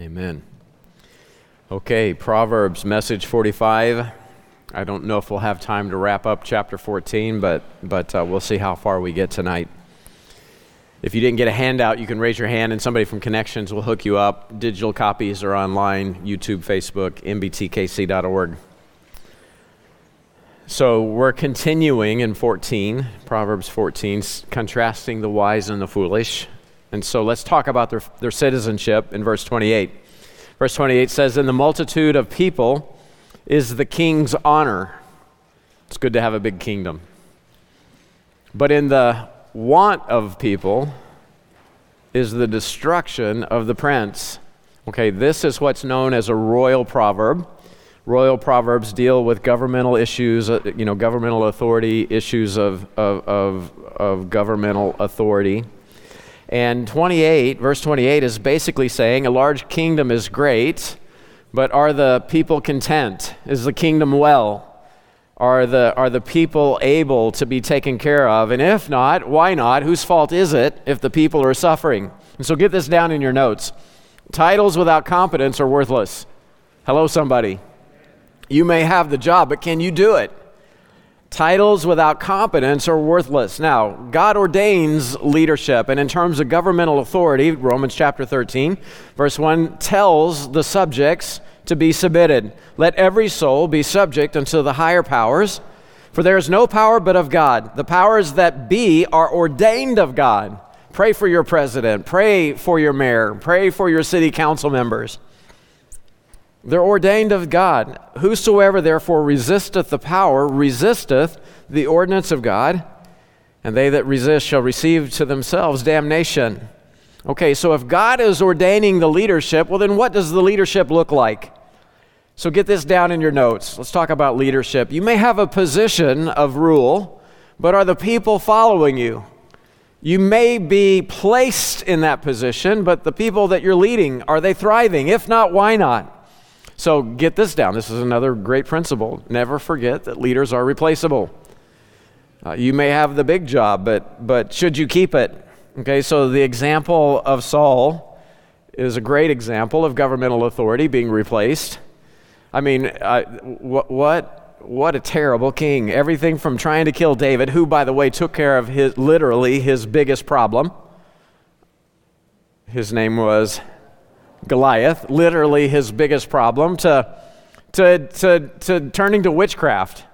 Amen. Okay, Proverbs, message 45. I don't know if we'll have time to wrap up chapter 14, but, but uh, we'll see how far we get tonight. If you didn't get a handout, you can raise your hand and somebody from Connections will hook you up. Digital copies are online YouTube, Facebook, mbtkc.org. So we're continuing in 14, Proverbs 14, contrasting the wise and the foolish. And so let's talk about their, their citizenship in verse 28. Verse 28 says, In the multitude of people is the king's honor. It's good to have a big kingdom. But in the want of people is the destruction of the prince. Okay, this is what's known as a royal proverb. Royal proverbs deal with governmental issues, uh, you know, governmental authority, issues of, of, of, of governmental authority. And 28, verse 28, is basically saying a large kingdom is great, but are the people content? Is the kingdom well? Are the, are the people able to be taken care of? And if not, why not? Whose fault is it if the people are suffering? And so get this down in your notes. Titles without competence are worthless. Hello, somebody. You may have the job, but can you do it? Titles without competence are worthless. Now, God ordains leadership, and in terms of governmental authority, Romans chapter 13, verse 1 tells the subjects to be submitted. Let every soul be subject unto the higher powers, for there is no power but of God. The powers that be are ordained of God. Pray for your president, pray for your mayor, pray for your city council members. They're ordained of God. Whosoever therefore resisteth the power resisteth the ordinance of God, and they that resist shall receive to themselves damnation. Okay, so if God is ordaining the leadership, well, then what does the leadership look like? So get this down in your notes. Let's talk about leadership. You may have a position of rule, but are the people following you? You may be placed in that position, but the people that you're leading, are they thriving? If not, why not? So get this down. This is another great principle. Never forget that leaders are replaceable. Uh, you may have the big job, but, but should you keep it? Okay, so the example of Saul is a great example of governmental authority being replaced. I mean, what, what, what a terrible king. Everything from trying to kill David, who, by the way, took care of his, literally his biggest problem. His name was Goliath, literally his biggest problem, to, to, to, to turning to witchcraft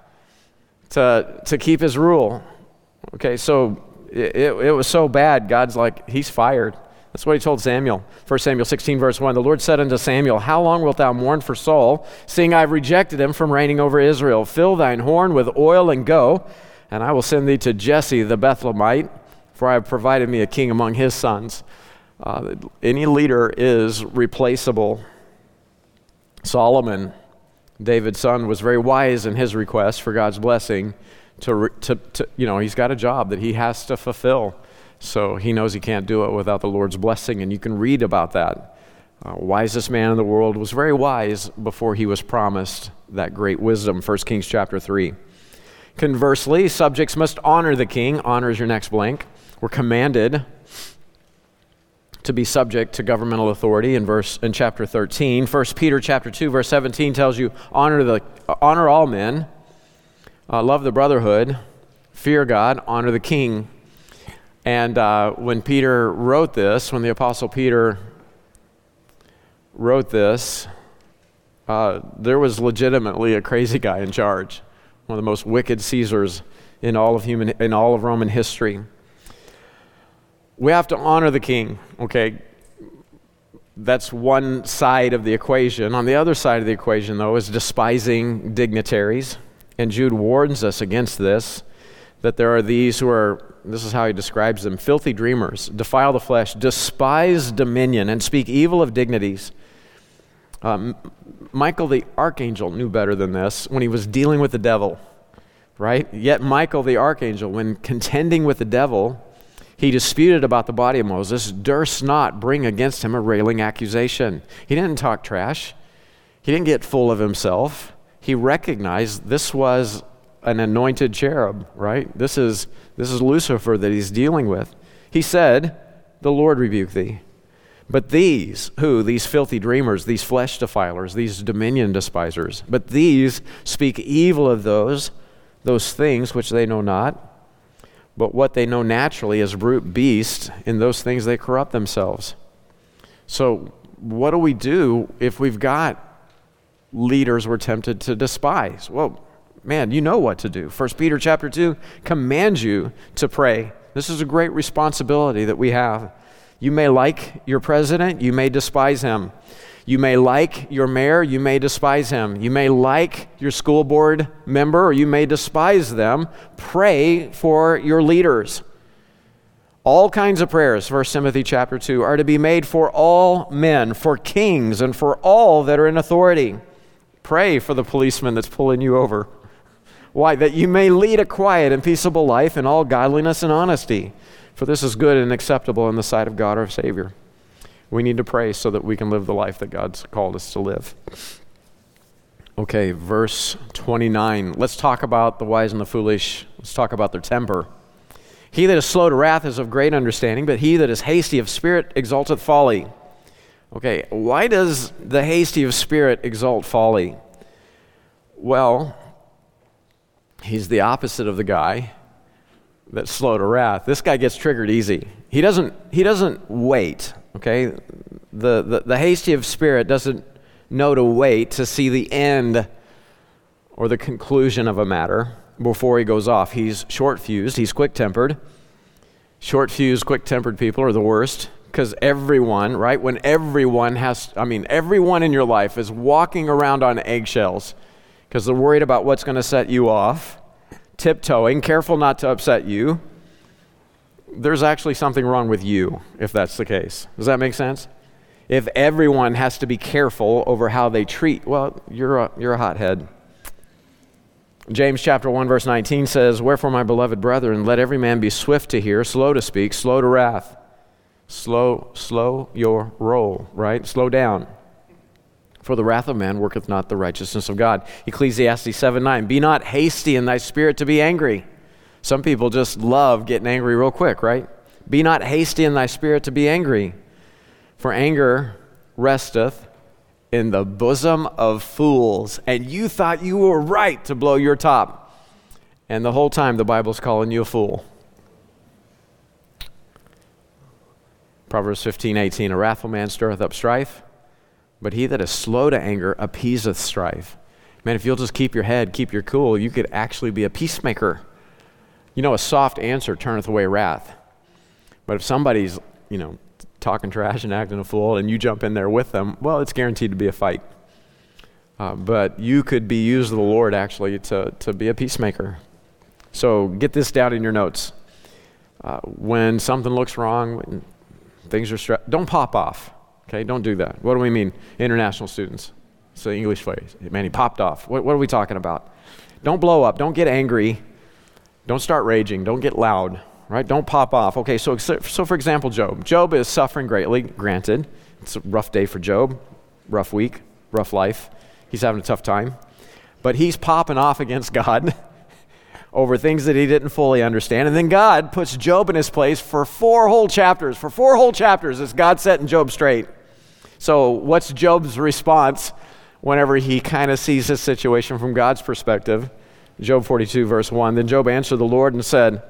to, to keep his rule. Okay, so it, it was so bad, God's like, he's fired. That's what he told Samuel. 1 Samuel 16, verse 1. The Lord said unto Samuel, How long wilt thou mourn for Saul, seeing I have rejected him from reigning over Israel? Fill thine horn with oil and go, and I will send thee to Jesse the Bethlehemite, for I have provided me a king among his sons. Uh, any leader is replaceable. Solomon, David's son, was very wise in his request for God's blessing. To, to, to, you know, he's got a job that he has to fulfill. So he knows he can't do it without the Lord's blessing, and you can read about that. Uh, wisest man in the world was very wise before he was promised that great wisdom 1 kings chapter 3 conversely subjects must honor the king honor is your next blank we're commanded to be subject to governmental authority in verse in chapter 13 1 peter chapter 2 verse 17 tells you honor the honor all men uh, love the brotherhood fear god honor the king. And uh, when peter wrote this when the apostle peter wrote this uh, there was legitimately a crazy guy in charge one of the most wicked caesars in all of human in all of roman history we have to honor the king, okay? That's one side of the equation. On the other side of the equation, though, is despising dignitaries. And Jude warns us against this that there are these who are, this is how he describes them filthy dreamers, defile the flesh, despise dominion, and speak evil of dignities. Um, Michael the archangel knew better than this when he was dealing with the devil, right? Yet, Michael the archangel, when contending with the devil, he disputed about the body of Moses, durst not bring against him a railing accusation. He didn't talk trash, he didn't get full of himself. He recognized this was an anointed cherub, right? This is, this is Lucifer that he's dealing with. He said, The Lord rebuke thee. But these, who? These filthy dreamers, these flesh defilers, these dominion despisers, but these speak evil of those, those things which they know not. But what they know naturally as brute beasts, in those things they corrupt themselves. So, what do we do if we've got leaders we're tempted to despise? Well, man, you know what to do. First Peter chapter 2 commands you to pray. This is a great responsibility that we have. You may like your president, you may despise him. You may like your mayor, you may despise him. You may like your school board member, or you may despise them. Pray for your leaders. All kinds of prayers, 1 Timothy chapter 2, are to be made for all men, for kings, and for all that are in authority. Pray for the policeman that's pulling you over. Why? That you may lead a quiet and peaceable life in all godliness and honesty for this is good and acceptable in the sight of God our Savior. We need to pray so that we can live the life that God's called us to live. Okay, verse 29. Let's talk about the wise and the foolish. Let's talk about their temper. He that is slow to wrath is of great understanding, but he that is hasty of spirit exalteth folly. Okay, why does the hasty of spirit exalt folly? Well, he's the opposite of the guy that's slow to wrath. This guy gets triggered easy. He doesn't, he doesn't wait, okay? The, the, the hasty of spirit doesn't know to wait to see the end or the conclusion of a matter before he goes off. He's short fused, he's quick tempered. Short fused, quick tempered people are the worst because everyone, right? When everyone has, I mean, everyone in your life is walking around on eggshells because they're worried about what's going to set you off tiptoeing, careful not to upset you, there's actually something wrong with you if that's the case. Does that make sense? If everyone has to be careful over how they treat, well, you're a, you're a hothead. James chapter 1 verse 19 says, "Wherefore my beloved brethren, let every man be swift to hear, slow to speak, slow to wrath." Slow slow your roll, right? Slow down. For the wrath of man worketh not the righteousness of God. Ecclesiastes 7 9. Be not hasty in thy spirit to be angry. Some people just love getting angry real quick, right? Be not hasty in thy spirit to be angry. For anger resteth in the bosom of fools. And you thought you were right to blow your top. And the whole time the Bible's calling you a fool. Proverbs 15 18. A wrathful man stirreth up strife but he that is slow to anger appeaseth strife. Man, if you'll just keep your head, keep your cool, you could actually be a peacemaker. You know, a soft answer turneth away wrath. But if somebody's, you know, talking trash and acting a fool and you jump in there with them, well, it's guaranteed to be a fight. Uh, but you could be used of the Lord actually to, to be a peacemaker. So get this down in your notes. Uh, when something looks wrong, when things are stressed, don't pop off. Okay, don't do that. What do we mean? International students. It's the English phrase. Man, he popped off. What, what are we talking about? Don't blow up. Don't get angry. Don't start raging. Don't get loud. Right? Don't pop off. Okay, so, so for example, Job. Job is suffering greatly, granted. It's a rough day for Job, rough week, rough life. He's having a tough time. But he's popping off against God over things that he didn't fully understand. And then God puts Job in his place for four whole chapters. For four whole chapters, is God setting Job straight. So, what's Job's response whenever he kind of sees his situation from God's perspective? Job 42, verse 1. Then Job answered the Lord and said,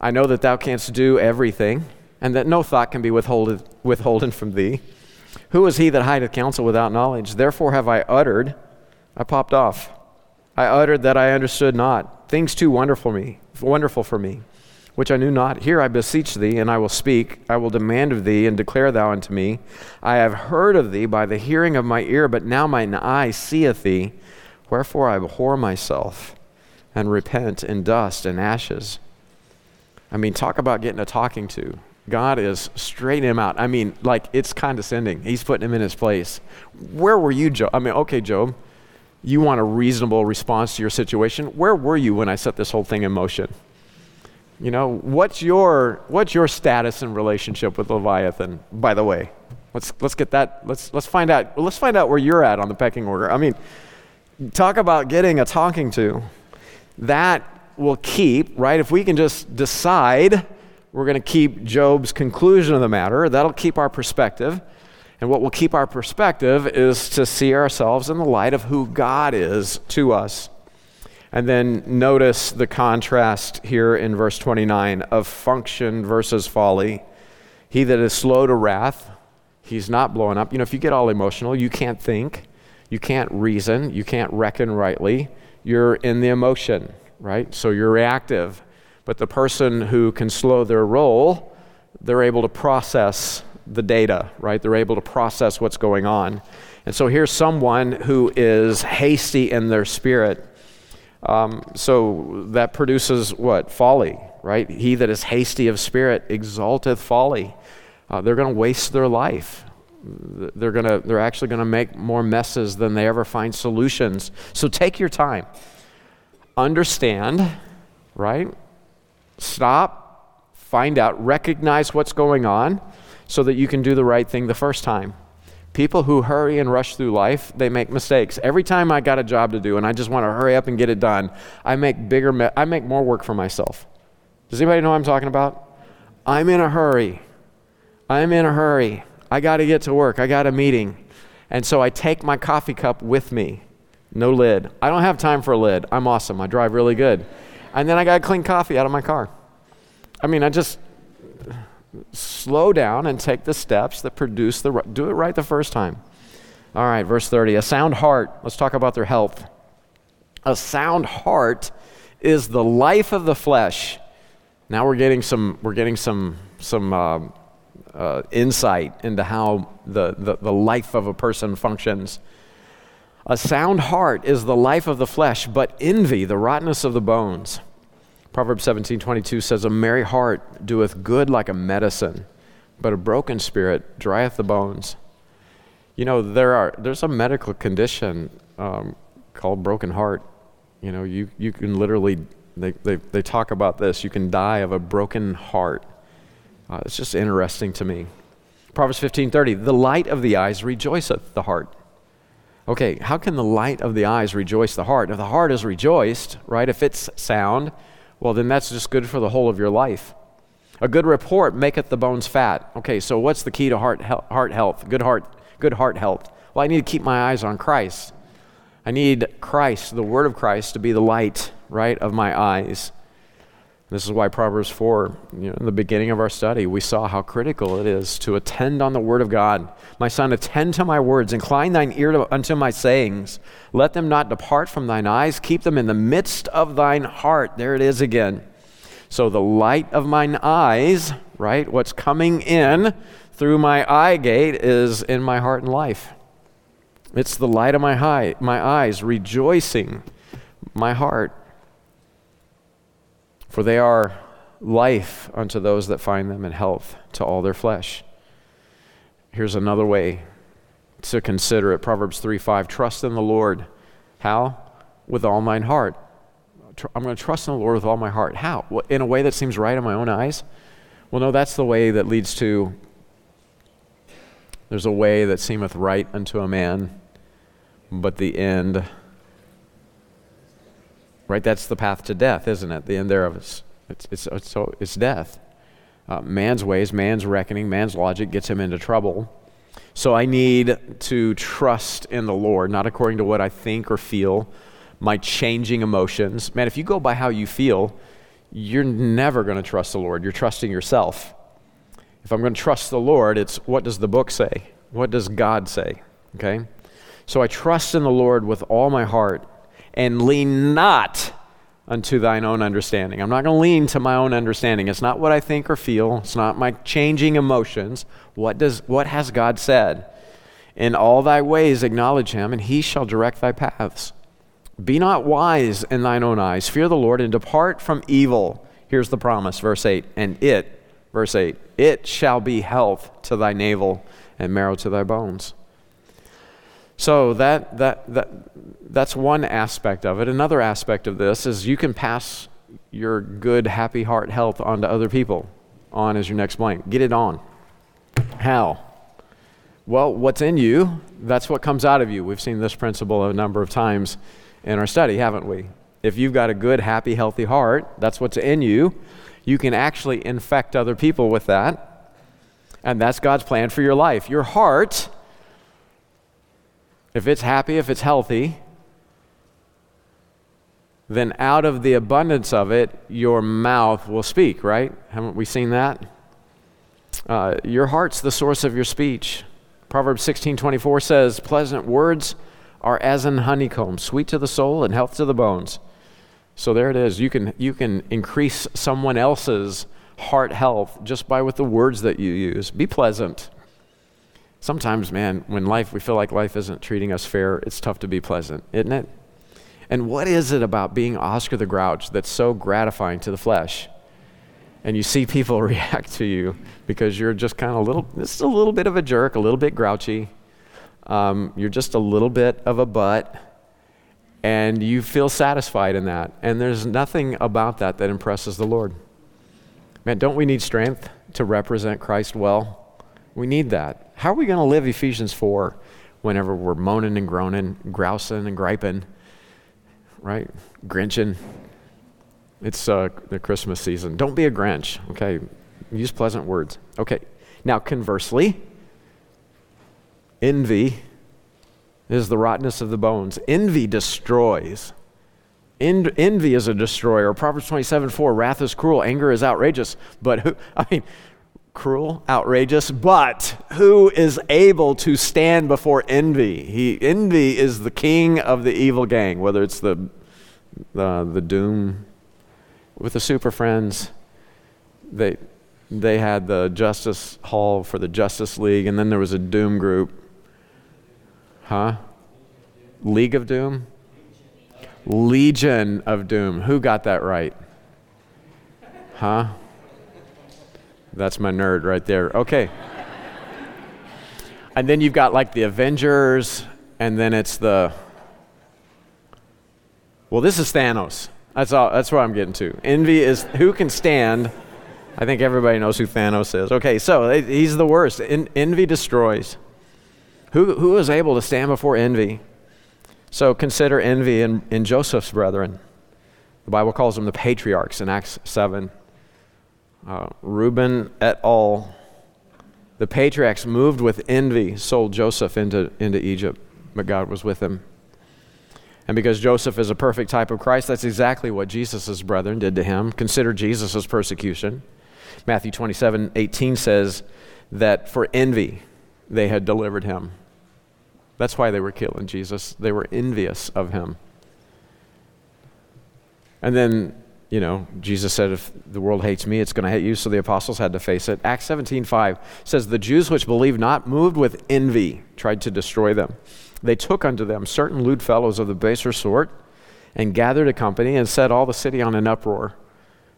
I know that thou canst do everything, and that no thought can be withholden, withholden from thee. Who is he that hideth counsel without knowledge? Therefore have I uttered, I popped off. I uttered that I understood not, things too wonderful me, wonderful for me which I knew not. Here I beseech thee, and I will speak. I will demand of thee, and declare thou unto me. I have heard of thee by the hearing of my ear, but now mine eye seeth thee. Wherefore I abhor myself, and repent in dust and ashes. I mean, talk about getting a talking to. God is straightening him out. I mean, like it's condescending. He's putting him in his place. Where were you, Job? I mean, okay, Job, you want a reasonable response to your situation. Where were you when I set this whole thing in motion? You know, what's your, what's your status and relationship with Leviathan, by the way? Let's, let's get that, let's, let's find out, let's find out where you're at on the pecking order. I mean, talk about getting a talking to. That will keep, right? If we can just decide We're going to keep Job's conclusion of the matter. That'll keep our perspective. And what will keep our perspective is to see ourselves in the light of who God is to us. And then notice the contrast here in verse 29 of function versus folly. He that is slow to wrath, he's not blowing up. You know, if you get all emotional, you can't think, you can't reason, you can't reckon rightly. You're in the emotion, right? So you're reactive. But the person who can slow their roll, they're able to process the data, right? They're able to process what's going on. And so here's someone who is hasty in their spirit. Um, so that produces what? Folly, right? He that is hasty of spirit exalteth folly. Uh, they're going to waste their life. They're, gonna, they're actually going to make more messes than they ever find solutions. So take your time. Understand, right? Stop, find out, recognize what's going on so that you can do the right thing the first time. People who hurry and rush through life, they make mistakes. Every time I got a job to do and I just want to hurry up and get it done, I make bigger me- I make more work for myself. Does anybody know what I'm talking about? I'm in a hurry. I'm in a hurry. I got to get to work. I got a meeting. And so I take my coffee cup with me. No lid. I don't have time for a lid. I'm awesome. I drive really good. And then I got to clean coffee out of my car. I mean, I just slow down and take the steps that produce the do it right the first time. All right, verse 30. A sound heart. Let's talk about their health. A sound heart is the life of the flesh. Now we're getting some we're getting some some uh, uh, insight into how the, the, the life of a person functions. A sound heart is the life of the flesh, but envy, the rottenness of the bones. Proverbs 17 22 says, A merry heart doeth good like a medicine, but a broken spirit drieth the bones. You know, there are, there's a medical condition um, called broken heart. You know, you, you can literally, they, they, they talk about this, you can die of a broken heart. Uh, it's just interesting to me. Proverbs 15:30, "The light of the eyes rejoiceth the heart." Okay, how can the light of the eyes rejoice the heart? If the heart is rejoiced, right, if it's sound, well, then that's just good for the whole of your life. A good report maketh the bones fat. Okay, so what's the key to heart, heart health? Good heart, good heart health. Well, I need to keep my eyes on Christ. I need Christ, the Word of Christ, to be the light, right, of my eyes. This is why Proverbs 4, you know, in the beginning of our study, we saw how critical it is to attend on the word of God. My son, attend to my words, incline thine ear to, unto my sayings. Let them not depart from thine eyes, keep them in the midst of thine heart. There it is again. So the light of mine eyes, right, what's coming in through my eye gate is in my heart and life. It's the light of my, high, my eyes rejoicing my heart for they are life unto those that find them, and health to all their flesh. Here's another way to consider it Proverbs 3 5. Trust in the Lord. How? With all mine heart. I'm going to trust in the Lord with all my heart. How? In a way that seems right in my own eyes? Well, no, that's the way that leads to there's a way that seemeth right unto a man, but the end Right? That's the path to death, isn't it? The end thereof is it's, it's, it's, so it's death. Uh, man's ways, man's reckoning, man's logic gets him into trouble. So I need to trust in the Lord, not according to what I think or feel, my changing emotions. Man, if you go by how you feel, you're never going to trust the Lord. You're trusting yourself. If I'm going to trust the Lord, it's what does the book say? What does God say? Okay? So I trust in the Lord with all my heart and lean not unto thine own understanding. I'm not going to lean to my own understanding. It's not what I think or feel. It's not my changing emotions. What does what has God said? In all thy ways acknowledge him, and he shall direct thy paths. Be not wise in thine own eyes. Fear the Lord and depart from evil. Here's the promise, verse 8. And it, verse 8, it shall be health to thy navel and marrow to thy bones. So that, that, that, that's one aspect of it. Another aspect of this is you can pass your good, happy heart health on to other people. On as your next blank. Get it on. How? Well, what's in you, that's what comes out of you. We've seen this principle a number of times in our study, haven't we? If you've got a good, happy, healthy heart, that's what's in you, you can actually infect other people with that. And that's God's plan for your life. Your heart, if it's happy, if it's healthy, then out of the abundance of it, your mouth will speak, right? Haven't we seen that? Uh, your heart's the source of your speech. Proverbs 16:24 says, "Pleasant words are as an honeycomb, sweet to the soul and health to the bones." So there it is. You can you can increase someone else's heart health just by with the words that you use. Be pleasant. Sometimes, man, when life we feel like life isn't treating us fair, it's tough to be pleasant, isn't it? And what is it about being Oscar the Grouch that's so gratifying to the flesh? And you see people react to you because you're just kind of a little, just a little bit of a jerk, a little bit grouchy. Um, you're just a little bit of a butt, and you feel satisfied in that. And there's nothing about that that impresses the Lord. Man, don't we need strength to represent Christ well? We need that. How are we going to live Ephesians 4 whenever we're moaning and groaning, grousing and griping? right? Grinching. It's uh, the Christmas season. Don't be a Grinch, okay? Use pleasant words. Okay. Now, conversely, envy is the rottenness of the bones. Envy destroys. En- envy is a destroyer. Proverbs 27 4, wrath is cruel, anger is outrageous. But who, I mean, cruel, outrageous, but who is able to stand before envy? He, envy is the king of the evil gang, whether it's the, uh, the doom with the super friends. They, they had the Justice Hall for the Justice League, and then there was a doom group. Huh? League of Doom? Legion of Doom. Who got that right? Huh? That's my nerd right there. Okay. and then you've got like the Avengers, and then it's the. Well, this is Thanos. That's all. That's what I'm getting to. Envy is who can stand. I think everybody knows who Thanos is. Okay, so he's the worst. En- envy destroys. Who, who is able to stand before envy? So consider envy in, in Joseph's brethren. The Bible calls them the patriarchs in Acts 7 uh, Reuben et al., the patriarchs moved with envy, sold Joseph into, into Egypt, but God was with him. And because Joseph is a perfect type of Christ, that's exactly what Jesus' brethren did to him. Consider Jesus' persecution. Matthew 27 18 says that for envy they had delivered him. That's why they were killing Jesus. They were envious of him. And then you know, Jesus said, if the world hates me, it's going to hate you. So the apostles had to face it. Acts 17 5 says, The Jews which believed not, moved with envy, tried to destroy them. They took unto them certain lewd fellows of the baser sort, and gathered a company, and set all the city on an uproar,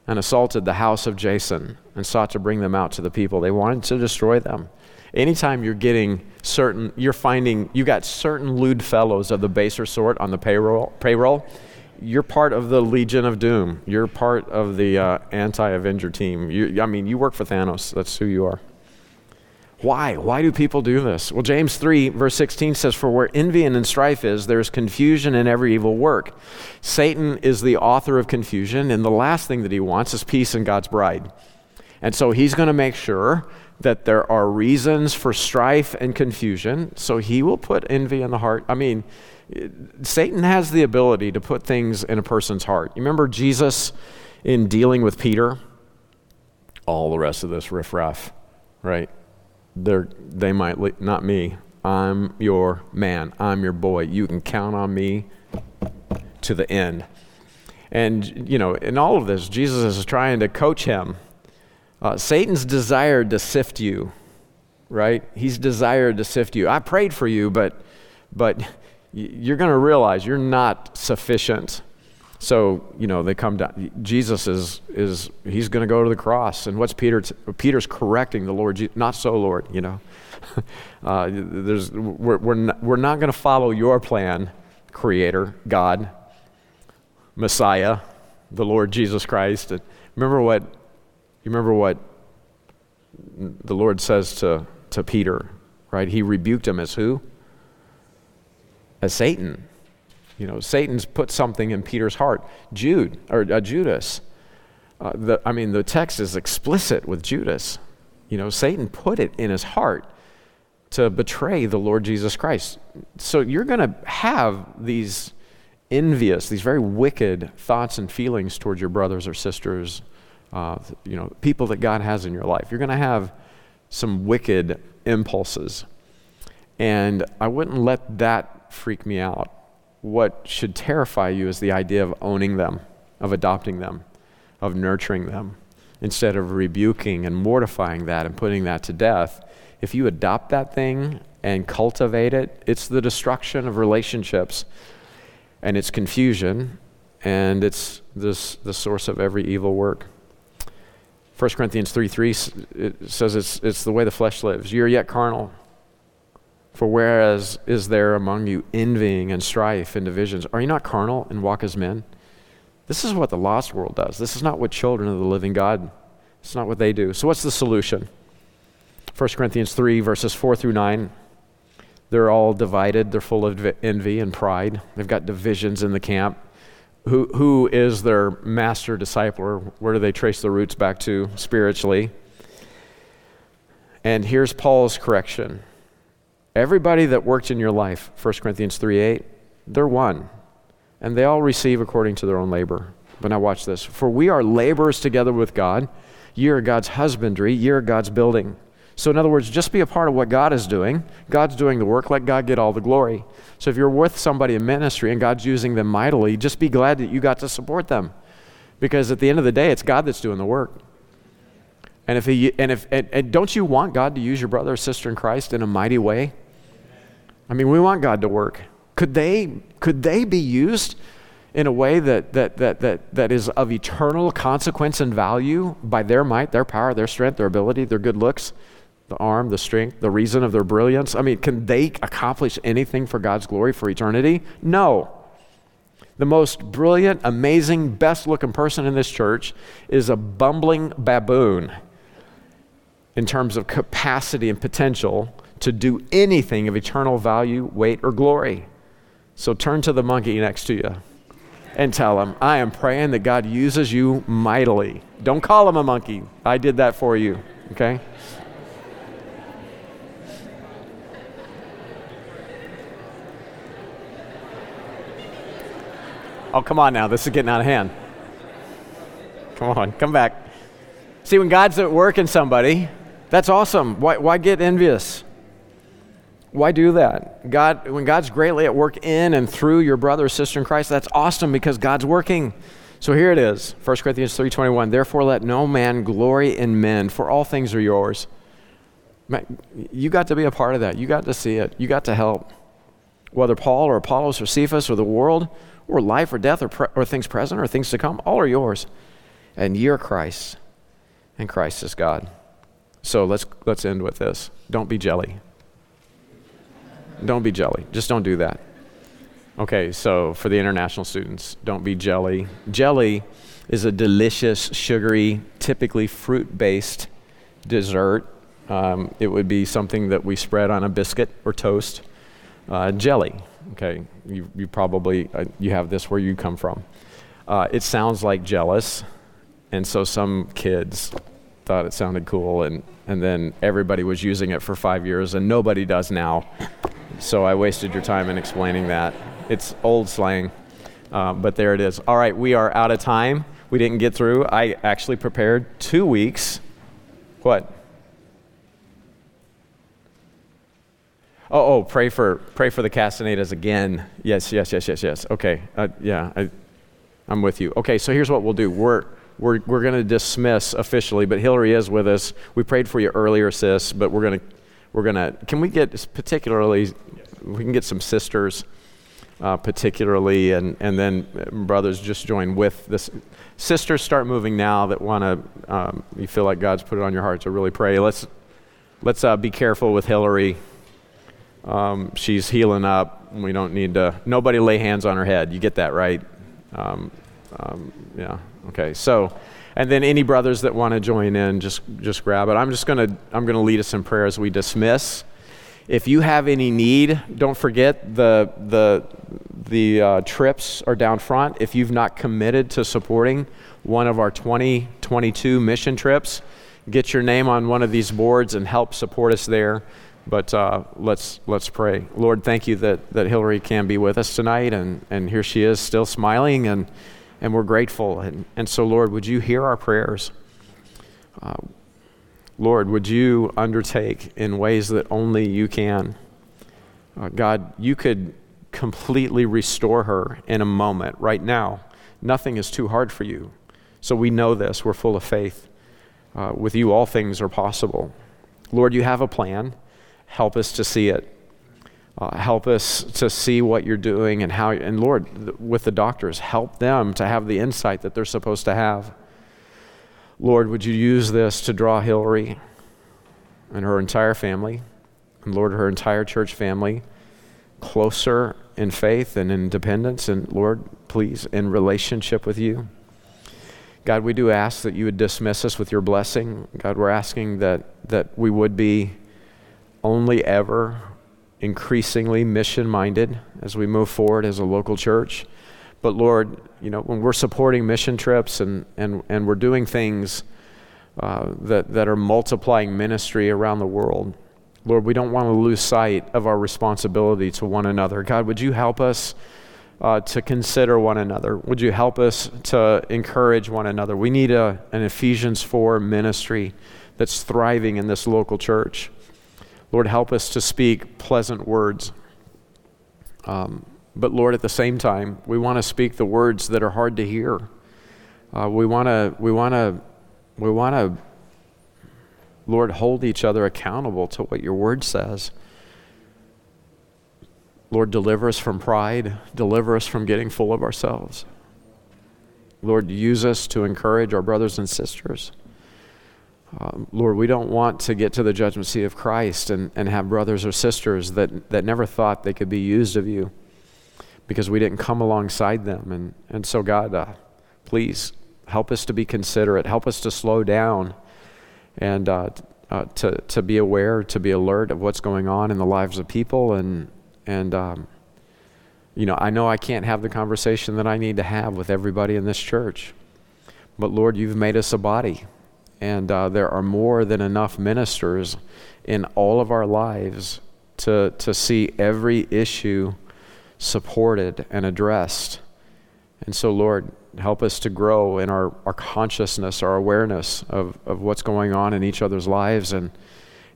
and assaulted the house of Jason, and sought to bring them out to the people. They wanted to destroy them. Anytime you're getting certain, you're finding you got certain lewd fellows of the baser sort on the payroll, payroll you're part of the Legion of Doom. You're part of the uh, anti Avenger team. You, I mean, you work for Thanos. That's who you are. Why? Why do people do this? Well, James 3, verse 16 says, For where envy and strife is, there is confusion in every evil work. Satan is the author of confusion, and the last thing that he wants is peace in God's bride. And so he's going to make sure that there are reasons for strife and confusion. So he will put envy in the heart. I mean, Satan has the ability to put things in a person's heart. You remember Jesus in dealing with Peter? All the rest of this riffraff, right? They're, they might, not me. I'm your man. I'm your boy. You can count on me to the end. And, you know, in all of this, Jesus is trying to coach him. Uh, Satan's desired to sift you, right? He's desired to sift you. I prayed for you, but, but you're going to realize you're not sufficient. So, you know, they come down. Jesus is, is he's going to go to the cross. And what's Peter? T- Peter's correcting the Lord. Not so, Lord, you know. uh, there's, we're, we're not, we're not going to follow your plan, Creator, God, Messiah, the Lord Jesus Christ. And remember what, you remember what the Lord says to, to Peter, right? He rebuked him as who? As Satan. You know, Satan's put something in Peter's heart. Jude, or uh, Judas. Uh, the, I mean, the text is explicit with Judas. You know, Satan put it in his heart to betray the Lord Jesus Christ. So you're going to have these envious, these very wicked thoughts and feelings towards your brothers or sisters, uh, you know, people that God has in your life. You're going to have some wicked impulses. And I wouldn't let that freak me out. What should terrify you is the idea of owning them, of adopting them, of nurturing them, instead of rebuking and mortifying that and putting that to death. If you adopt that thing and cultivate it, it's the destruction of relationships and it's confusion and it's this, the source of every evil work. 1 Corinthians 3 3 it says it's, it's the way the flesh lives. You're yet carnal. For whereas is there among you envying and strife and divisions, are you not carnal and walk as men? This is what the lost world does. This is not what children of the living God, it's not what they do. So, what's the solution? 1 Corinthians 3, verses 4 through 9. They're all divided, they're full of envy and pride. They've got divisions in the camp. Who, who is their master discipler? Where do they trace the roots back to spiritually? And here's Paul's correction Everybody that worked in your life, 1 Corinthians 3 8, they're one. And they all receive according to their own labor. But now watch this. For we are laborers together with God. Ye are God's husbandry, ye are God's building. So, in other words, just be a part of what God is doing. God's doing the work, let God get all the glory. So, if you're with somebody in ministry and God's using them mightily, just be glad that you got to support them. Because at the end of the day, it's God that's doing the work. And if he, and if and, and don't you want God to use your brother or sister in Christ in a mighty way? I mean, we want God to work. Could they, could they be used in a way that, that, that, that, that is of eternal consequence and value by their might, their power, their strength, their ability, their good looks, the arm, the strength, the reason of their brilliance? I mean, can they accomplish anything for God's glory for eternity? No. The most brilliant, amazing, best looking person in this church is a bumbling baboon in terms of capacity and potential to do anything of eternal value, weight, or glory. So turn to the monkey next to you and tell him, I am praying that God uses you mightily. Don't call him a monkey. I did that for you, okay? Oh, come on now. This is getting out of hand. Come on, come back. See, when God's at work in somebody, that's awesome. Why, why get envious? Why do that? God, when God's greatly at work in and through your brother or sister in Christ, that's awesome because God's working. So here it is, 1 Corinthians 3:21. Therefore let no man glory in men, for all things are yours. You got to be a part of that. You got to see it. You got to help. Whether Paul or Apollos or Cephas or the world or life or death or, pre- or things present or things to come, all are yours. And you're Christ, and Christ is God. So let's, let's end with this. Don't be jelly. Don't be jelly. Just don't do that. Okay, so for the international students, don't be jelly. Jelly is a delicious, sugary, typically fruit based dessert. Um, it would be something that we spread on a biscuit or toast. Uh, jelly, okay, you, you probably uh, you have this where you come from. Uh, it sounds like jealous, and so some kids thought it sounded cool, and, and then everybody was using it for five years, and nobody does now. So I wasted your time in explaining that. It's old slang, uh, but there it is. All right, we are out of time. We didn't get through. I actually prepared two weeks. What? Oh, oh, pray for pray for the Castanedas again. Yes, yes, yes, yes, yes. Okay, uh, yeah, I, I'm with you. Okay, so here's what we'll do. We're we're we're going to dismiss officially, but Hillary is with us. We prayed for you earlier, sis, but we're going to we're going to, can we get particularly, we can get some sisters uh, particularly, and, and then brothers just join with this. Sisters, start moving now that want to, um, you feel like God's put it on your heart to really pray. Let's, let's uh, be careful with Hillary. Um, she's healing up. We don't need to, nobody lay hands on her head. You get that, right? Um, um yeah, okay. So, and then any brothers that want to join in, just, just grab it. I'm just to, I'm to lead us in prayer as we dismiss. If you have any need, don't forget the, the, the uh, trips are down front. If you've not committed to supporting one of our 2022 mission trips, get your name on one of these boards and help support us there. But uh, let's let's pray. Lord, thank you that, that Hillary can be with us tonight, and, and here she is, still smiling, and and we're grateful. And, and so, Lord, would you hear our prayers? Uh, Lord, would you undertake in ways that only you can? Uh, God, you could completely restore her in a moment, right now. Nothing is too hard for you. So we know this. We're full of faith. Uh, with you, all things are possible. Lord, you have a plan. Help us to see it. Uh, help us to see what you're doing and how, and Lord, th- with the doctors, help them to have the insight that they're supposed to have. Lord, would you use this to draw Hillary and her entire family, and Lord, her entire church family closer in faith and in dependence, and Lord, please, in relationship with you. God, we do ask that you would dismiss us with your blessing. God, we're asking that, that we would be only ever increasingly mission minded as we move forward as a local church. But Lord, you know, when we're supporting mission trips and, and, and we're doing things uh, that, that are multiplying ministry around the world, Lord, we don't want to lose sight of our responsibility to one another. God, would you help us uh, to consider one another? Would you help us to encourage one another? We need a, an Ephesians 4 ministry that's thriving in this local church. Lord, help us to speak pleasant words. Um, but Lord, at the same time, we want to speak the words that are hard to hear. Uh, we want to, we want to, we want to, Lord, hold each other accountable to what your word says. Lord, deliver us from pride. Deliver us from getting full of ourselves. Lord, use us to encourage our brothers and sisters. Um, Lord, we don't want to get to the judgment seat of Christ and, and have brothers or sisters that, that never thought they could be used of you because we didn't come alongside them. And, and so, God, uh, please help us to be considerate, help us to slow down and uh, uh, to, to be aware, to be alert of what's going on in the lives of people. And, and um, you know, I know I can't have the conversation that I need to have with everybody in this church. But Lord, you've made us a body. And uh, there are more than enough ministers in all of our lives to, to see every issue supported and addressed. And so, Lord, help us to grow in our, our consciousness, our awareness of, of what's going on in each other's lives, and,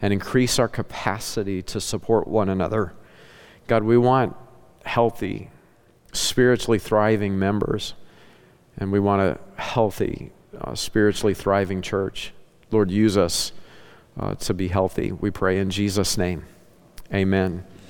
and increase our capacity to support one another. God, we want healthy, spiritually thriving members, and we want a healthy, uh, spiritually thriving church. Lord, use us uh, to be healthy. We pray in Jesus' name. Amen.